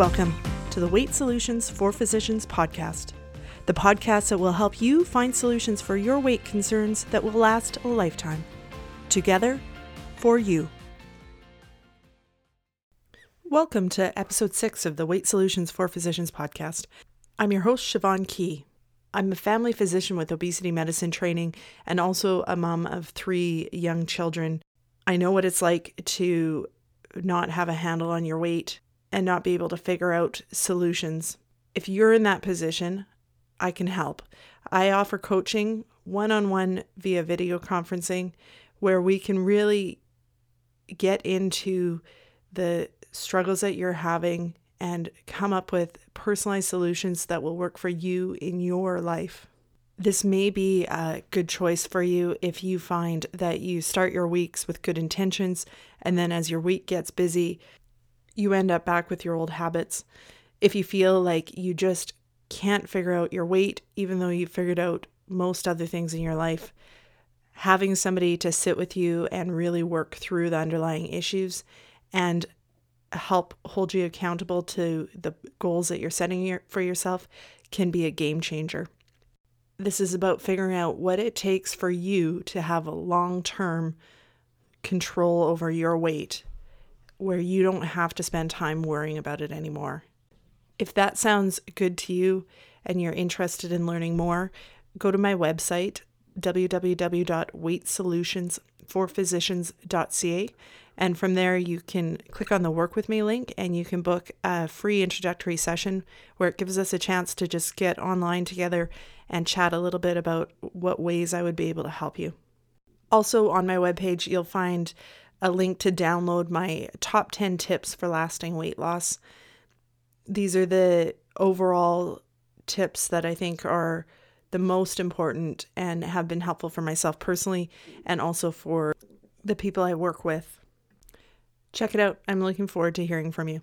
Welcome to the Weight Solutions for Physicians podcast, the podcast that will help you find solutions for your weight concerns that will last a lifetime. Together, for you. Welcome to episode six of the Weight Solutions for Physicians podcast. I'm your host, Siobhan Key. I'm a family physician with obesity medicine training and also a mom of three young children. I know what it's like to not have a handle on your weight and not be able to figure out solutions. If you're in that position, I can help. I offer coaching one on one via video conferencing where we can really get into the struggles that you're having and come up with personalized solutions that will work for you in your life. This may be a good choice for you if you find that you start your weeks with good intentions, and then as your week gets busy, you end up back with your old habits. If you feel like you just can't figure out your weight, even though you've figured out most other things in your life, having somebody to sit with you and really work through the underlying issues and help hold you accountable to the goals that you're setting for yourself can be a game changer. This is about figuring out what it takes for you to have a long term control over your weight where you don't have to spend time worrying about it anymore. If that sounds good to you and you're interested in learning more, go to my website, www.weightsolutions4physicians.ca and from there, you can click on the Work With Me link and you can book a free introductory session where it gives us a chance to just get online together and chat a little bit about what ways I would be able to help you. Also, on my webpage, you'll find a link to download my top 10 tips for lasting weight loss. These are the overall tips that I think are the most important and have been helpful for myself personally and also for the people I work with. Check it out. I'm looking forward to hearing from you.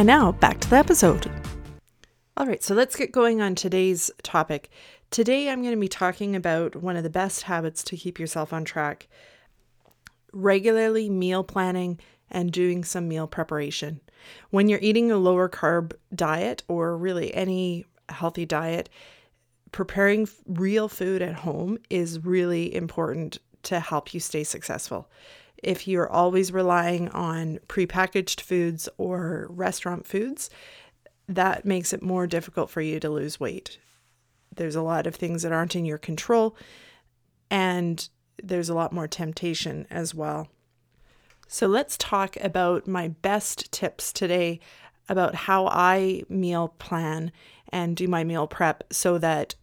And now, back to the episode. All right, so let's get going on today's topic. Today, I'm going to be talking about one of the best habits to keep yourself on track regularly meal planning and doing some meal preparation. When you're eating a lower carb diet or really any healthy diet, preparing real food at home is really important to help you stay successful. If you're always relying on prepackaged foods or restaurant foods, that makes it more difficult for you to lose weight. There's a lot of things that aren't in your control, and there's a lot more temptation as well. So, let's talk about my best tips today about how I meal plan and do my meal prep so that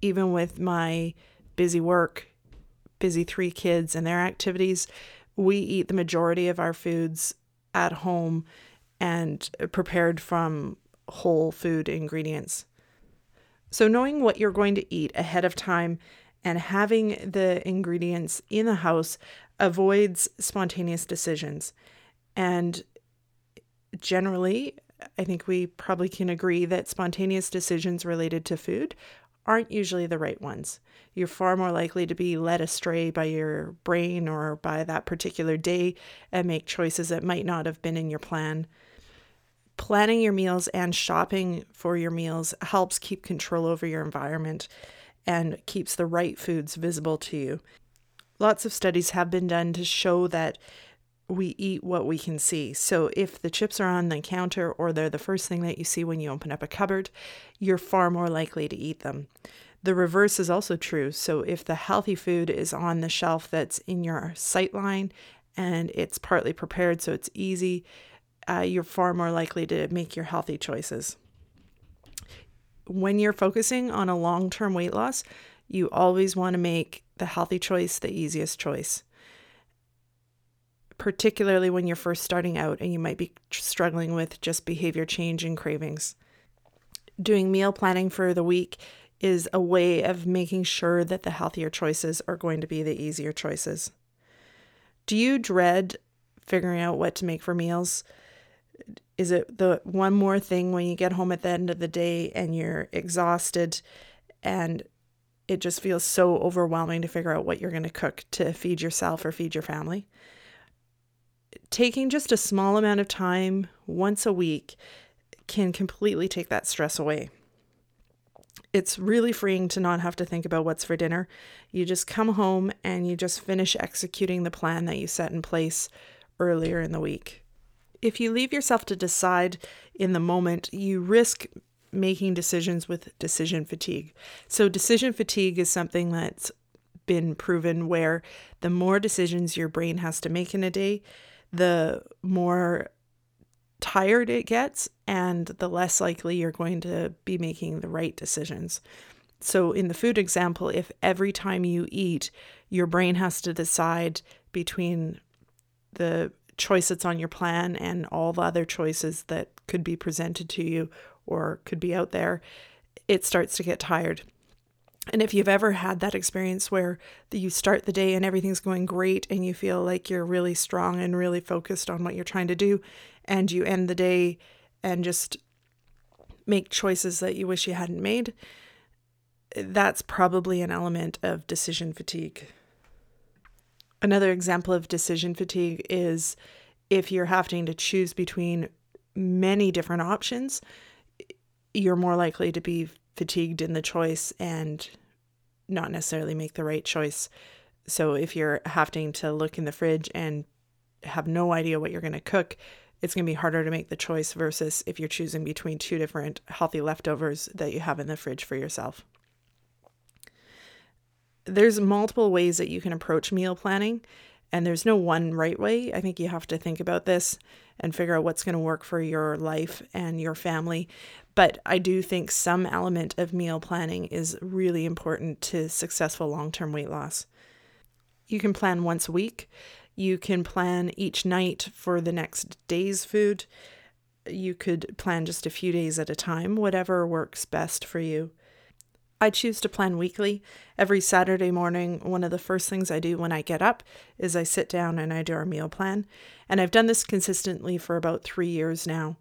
even with my busy work, busy three kids and their activities, we eat the majority of our foods at home and prepared from whole food ingredients. So, knowing what you're going to eat ahead of time and having the ingredients in the house avoids spontaneous decisions. And generally, I think we probably can agree that spontaneous decisions related to food aren't usually the right ones. You're far more likely to be led astray by your brain or by that particular day and make choices that might not have been in your plan. Planning your meals and shopping for your meals helps keep control over your environment and keeps the right foods visible to you. Lots of studies have been done to show that we eat what we can see. So if the chips are on the counter or they're the first thing that you see when you open up a cupboard, you're far more likely to eat them. The reverse is also true. So if the healthy food is on the shelf that's in your sight line and it's partly prepared so it's easy, uh, you're far more likely to make your healthy choices. When you're focusing on a long term weight loss, you always want to make the healthy choice the easiest choice particularly when you're first starting out and you might be struggling with just behavior change and cravings. Doing meal planning for the week is a way of making sure that the healthier choices are going to be the easier choices. Do you dread figuring out what to make for meals? Is it the one more thing when you get home at the end of the day and you're exhausted and it just feels so overwhelming to figure out what you're going to cook to feed yourself or feed your family? Taking just a small amount of time once a week can completely take that stress away it's really freeing to not have to think about what's for dinner. You just come home and you just finish executing the plan that you set in place earlier in the week. If you leave yourself to decide in the moment, you risk making decisions with decision fatigue. So, decision fatigue is something that's been proven where the more decisions your brain has to make in a day, the more tired it gets and the less likely you're going to be making the right decisions. So, in the food example, if every time you eat, your brain has to decide between the choice that's on your plan and all the other choices that could be presented to you or could be out there, it starts to get tired. And if you've ever had that experience where you start the day and everything's going great and you feel like you're really strong and really focused on what you're trying to do, and you end the day and just make choices that you wish you hadn't made, that's probably an element of decision fatigue. Another example of decision fatigue is if you're having to choose between many different options, you're more likely to be fatigued in the choice and not necessarily make the right choice. So if you're having to look in the fridge and have no idea what you're going to cook, it's going to be harder to make the choice versus if you're choosing between two different healthy leftovers that you have in the fridge for yourself. There's multiple ways that you can approach meal planning, and there's no one right way. I think you have to think about this and figure out what's going to work for your life and your family. But I do think some element of meal planning is really important to successful long term weight loss. You can plan once a week. You can plan each night for the next day's food. You could plan just a few days at a time, whatever works best for you. I choose to plan weekly. Every Saturday morning, one of the first things I do when I get up is I sit down and I do our meal plan. And I've done this consistently for about three years now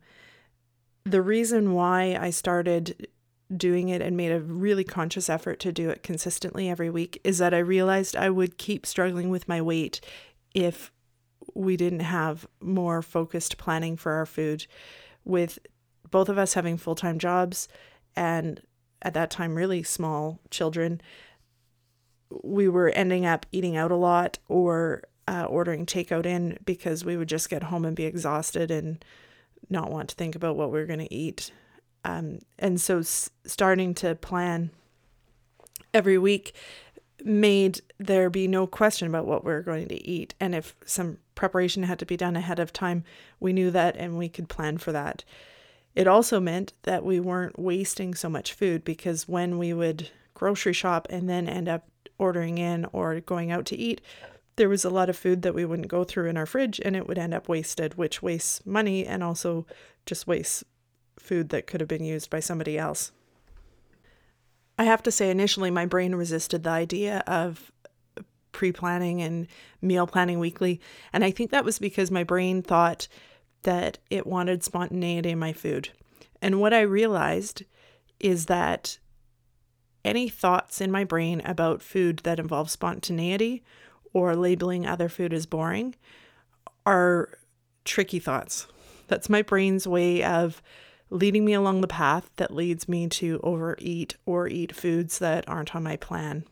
the reason why I started doing it and made a really conscious effort to do it consistently every week is that I realized I would keep struggling with my weight if we didn't have more focused planning for our food. With both of us having full time jobs and at that time really small children, we were ending up eating out a lot or uh, ordering takeout in because we would just get home and be exhausted and not want to think about what we were going to eat. Um, and so s- starting to plan every week made there be no question about what we are going to eat. And if some preparation had to be done ahead of time, we knew that and we could plan for that. It also meant that we weren't wasting so much food because when we would grocery shop and then end up ordering in or going out to eat, there was a lot of food that we wouldn't go through in our fridge and it would end up wasted, which wastes money and also just wastes food that could have been used by somebody else. I have to say, initially, my brain resisted the idea of pre planning and meal planning weekly. And I think that was because my brain thought that it wanted spontaneity in my food. And what I realized is that any thoughts in my brain about food that involve spontaneity or labeling other food as boring are tricky thoughts. That's my brain's way of leading me along the path that leads me to overeat or eat foods that aren't on my plan.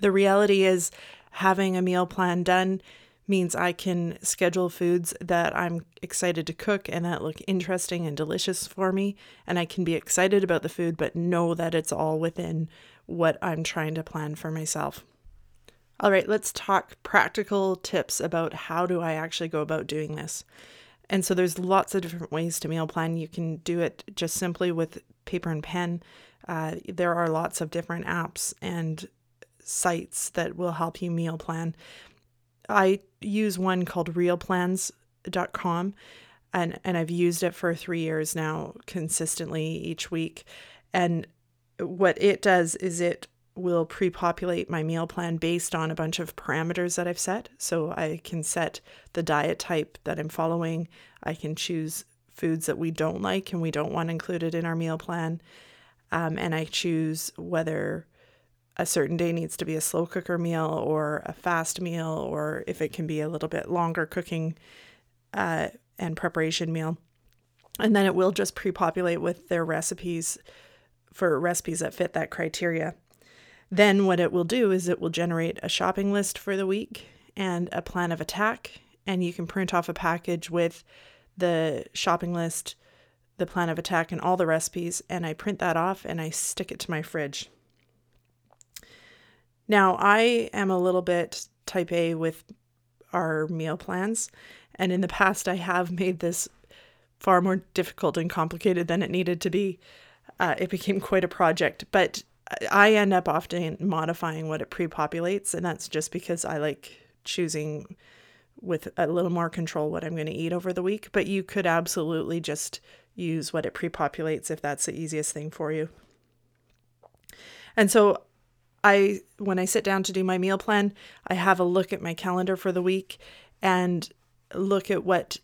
The reality is, having a meal plan done means I can schedule foods that I'm excited to cook and that look interesting and delicious for me. And I can be excited about the food, but know that it's all within what I'm trying to plan for myself. All right, let's talk practical tips about how do I actually go about doing this. And so there's lots of different ways to meal plan. You can do it just simply with paper and pen. Uh, there are lots of different apps and sites that will help you meal plan. I use one called realplans.com. and and I've used it for 3 years now consistently each week. And what it does is it will pre-populate my meal plan based on a bunch of parameters that I've set. So I can set the diet type that I'm following. I can choose foods that we don't like and we don't want included in our meal plan. Um, and I choose whether a certain day needs to be a slow cooker meal or a fast meal, or if it can be a little bit longer cooking uh, and preparation meal. And then it will just pre populate with their recipes for recipes that fit that criteria. Then, what it will do is it will generate a shopping list for the week and a plan of attack. And you can print off a package with the shopping list, the plan of attack, and all the recipes. And I print that off and I stick it to my fridge. Now, I am a little bit type A with our meal plans, and in the past, I have made this far more difficult and complicated than it needed to be. Uh, it became quite a project, but I end up often modifying what it pre populates, and that's just because I like choosing with a little more control what I'm going to eat over the week. But you could absolutely just use what it pre populates if that's the easiest thing for you. And so I when I sit down to do my meal plan, I have a look at my calendar for the week and look at what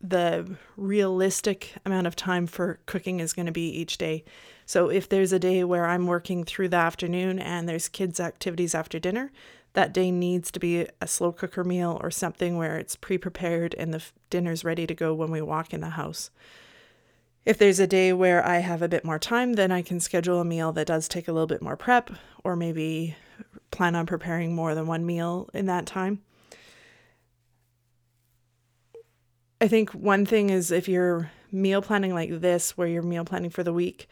the realistic amount of time for cooking is going to be each day. So if there's a day where I'm working through the afternoon and there's kids activities after dinner, that day needs to be a slow cooker meal or something where it's pre-prepared and the dinner's ready to go when we walk in the house. If there's a day where I have a bit more time, then I can schedule a meal that does take a little bit more prep, or maybe plan on preparing more than one meal in that time. I think one thing is if you're meal planning like this, where you're meal planning for the week,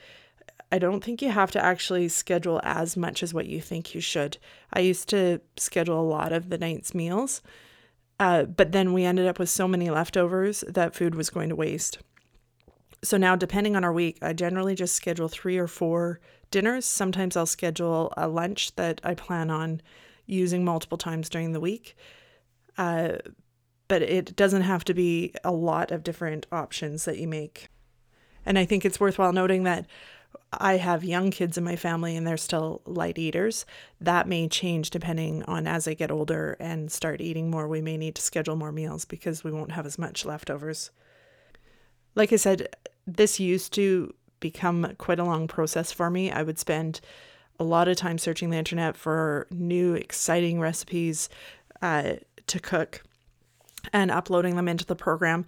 I don't think you have to actually schedule as much as what you think you should. I used to schedule a lot of the night's meals, uh, but then we ended up with so many leftovers that food was going to waste so now depending on our week i generally just schedule three or four dinners sometimes i'll schedule a lunch that i plan on using multiple times during the week uh, but it doesn't have to be a lot of different options that you make and i think it's worthwhile noting that I have young kids in my family and they're still light eaters. That may change depending on as they get older and start eating more. We may need to schedule more meals because we won't have as much leftovers. Like I said, this used to become quite a long process for me. I would spend a lot of time searching the internet for new, exciting recipes uh, to cook and uploading them into the program.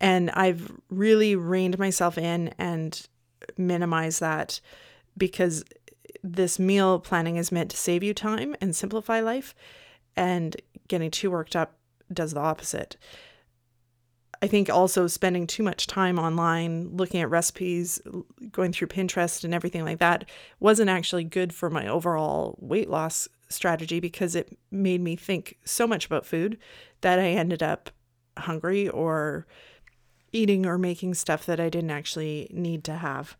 And I've really reined myself in and minimized that because this meal planning is meant to save you time and simplify life. And getting too worked up does the opposite. I think also spending too much time online looking at recipes, going through Pinterest and everything like that wasn't actually good for my overall weight loss strategy because it made me think so much about food that I ended up hungry or eating or making stuff that I didn't actually need to have.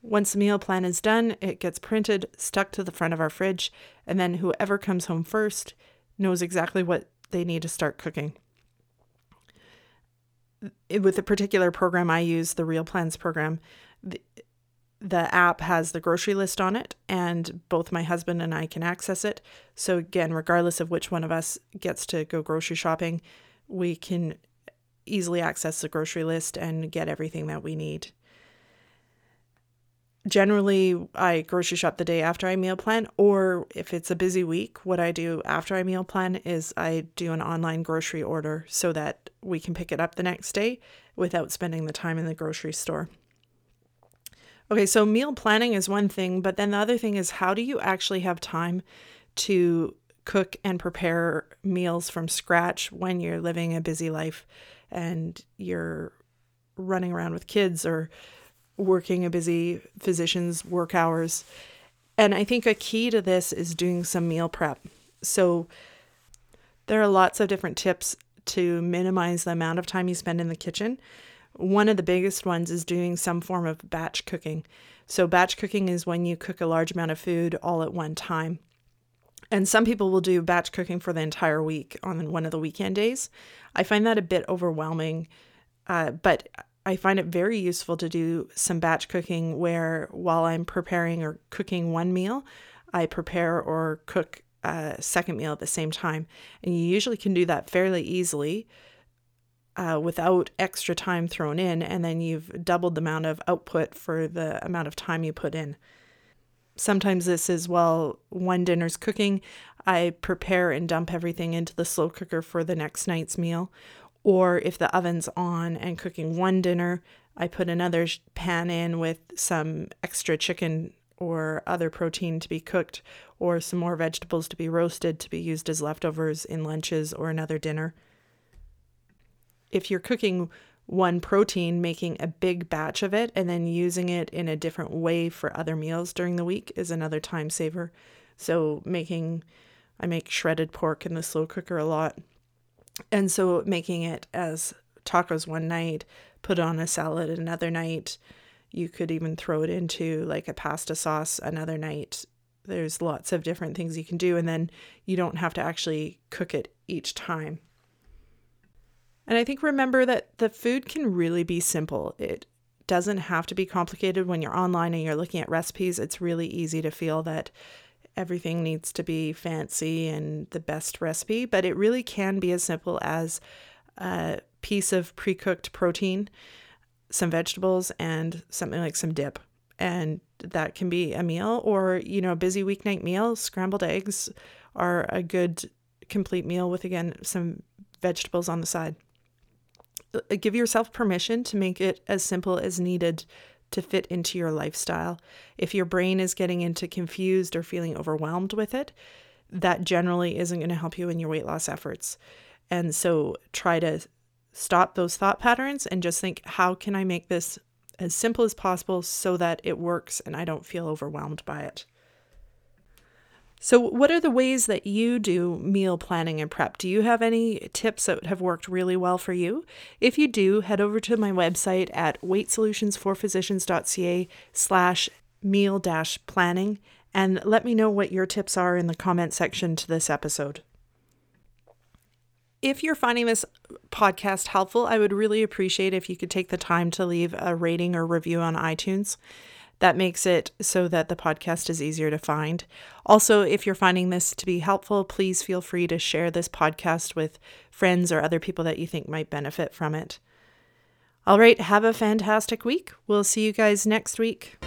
Once the meal plan is done, it gets printed, stuck to the front of our fridge, and then whoever comes home first knows exactly what they need to start cooking with the particular program I use, the Real Plans program, the, the app has the grocery list on it, and both my husband and I can access it. So, again, regardless of which one of us gets to go grocery shopping, we can easily access the grocery list and get everything that we need generally I grocery shop the day after I meal plan, or if it's a busy week, what I do after I meal plan is I do an online grocery order so that we can pick it up the next day without spending the time in the grocery store. Okay, so meal planning is one thing, but then the other thing is how do you actually have time to cook and prepare meals from scratch when you're living a busy life and you're running around with kids or working a busy physician's work hours. And I think a key to this is doing some meal prep. So there are lots of different tips to minimize the amount of time you spend in the kitchen. One of the biggest ones is doing some form of batch cooking. So, batch cooking is when you cook a large amount of food all at one time. And some people will do batch cooking for the entire week on one of the weekend days. I find that a bit overwhelming Uh, but I find it very useful to do some batch cooking where while I'm preparing or cooking one meal, I prepare or cook a second meal at the same time. And you usually can do that fairly easily uh, without extra time thrown in. And then you've doubled the amount of output for the amount of time you put in. Sometimes this is while one dinner's cooking, I prepare and dump everything into the slow cooker for the next night's meal. Or if the oven's on and cooking one dinner, I put another pan in with some extra chicken or other protein to be cooked, or some more vegetables to be roasted to be used as leftovers in lunches or another dinner. If you're cooking one protein, making a big batch of it and then using it in a different way for other meals during the week is another time saver. So, making, I make shredded pork in the slow cooker a lot. And so, making it as tacos one night, put on a salad another night. You could even throw it into like a pasta sauce another night. There's lots of different things you can do, and then you don't have to actually cook it each time. And I think remember that the food can really be simple. It doesn't have to be complicated when you're online and you're looking at recipes. It's really easy to feel that everything needs to be fancy and the best recipe, but it really can be as simple as a piece of pre cooked protein, some vegetables, and something like some dip. And that can be a meal or, you know, a busy weeknight meal. Scrambled eggs are a good complete meal with, again, some vegetables on the side. Uh, give yourself permission to make it as simple as needed to fit into your lifestyle. If your brain is getting into confused or feeling overwhelmed with it, that generally isn't going to help you in your weight loss efforts. And so try to stop those thought patterns and just think, how can I make this as simple as possible so that it works and I don't feel overwhelmed by it? So, what are the ways that you do meal planning and prep? Do you have any tips that have worked really well for you? If you do, head over to my website at weightsolutionsforphysicians.ca slash meal dash planning and let me know what your tips are in the comment section to this episode. If you're finding this podcast helpful, I would really appreciate if you could take the time to leave a rating or review on iTunes. That makes it so that the podcast is easier to find. Also, if you're finding this to be helpful, please feel free to share this podcast with friends or other people that you think might benefit from it. All right, have a fantastic week. We'll see you guys next week.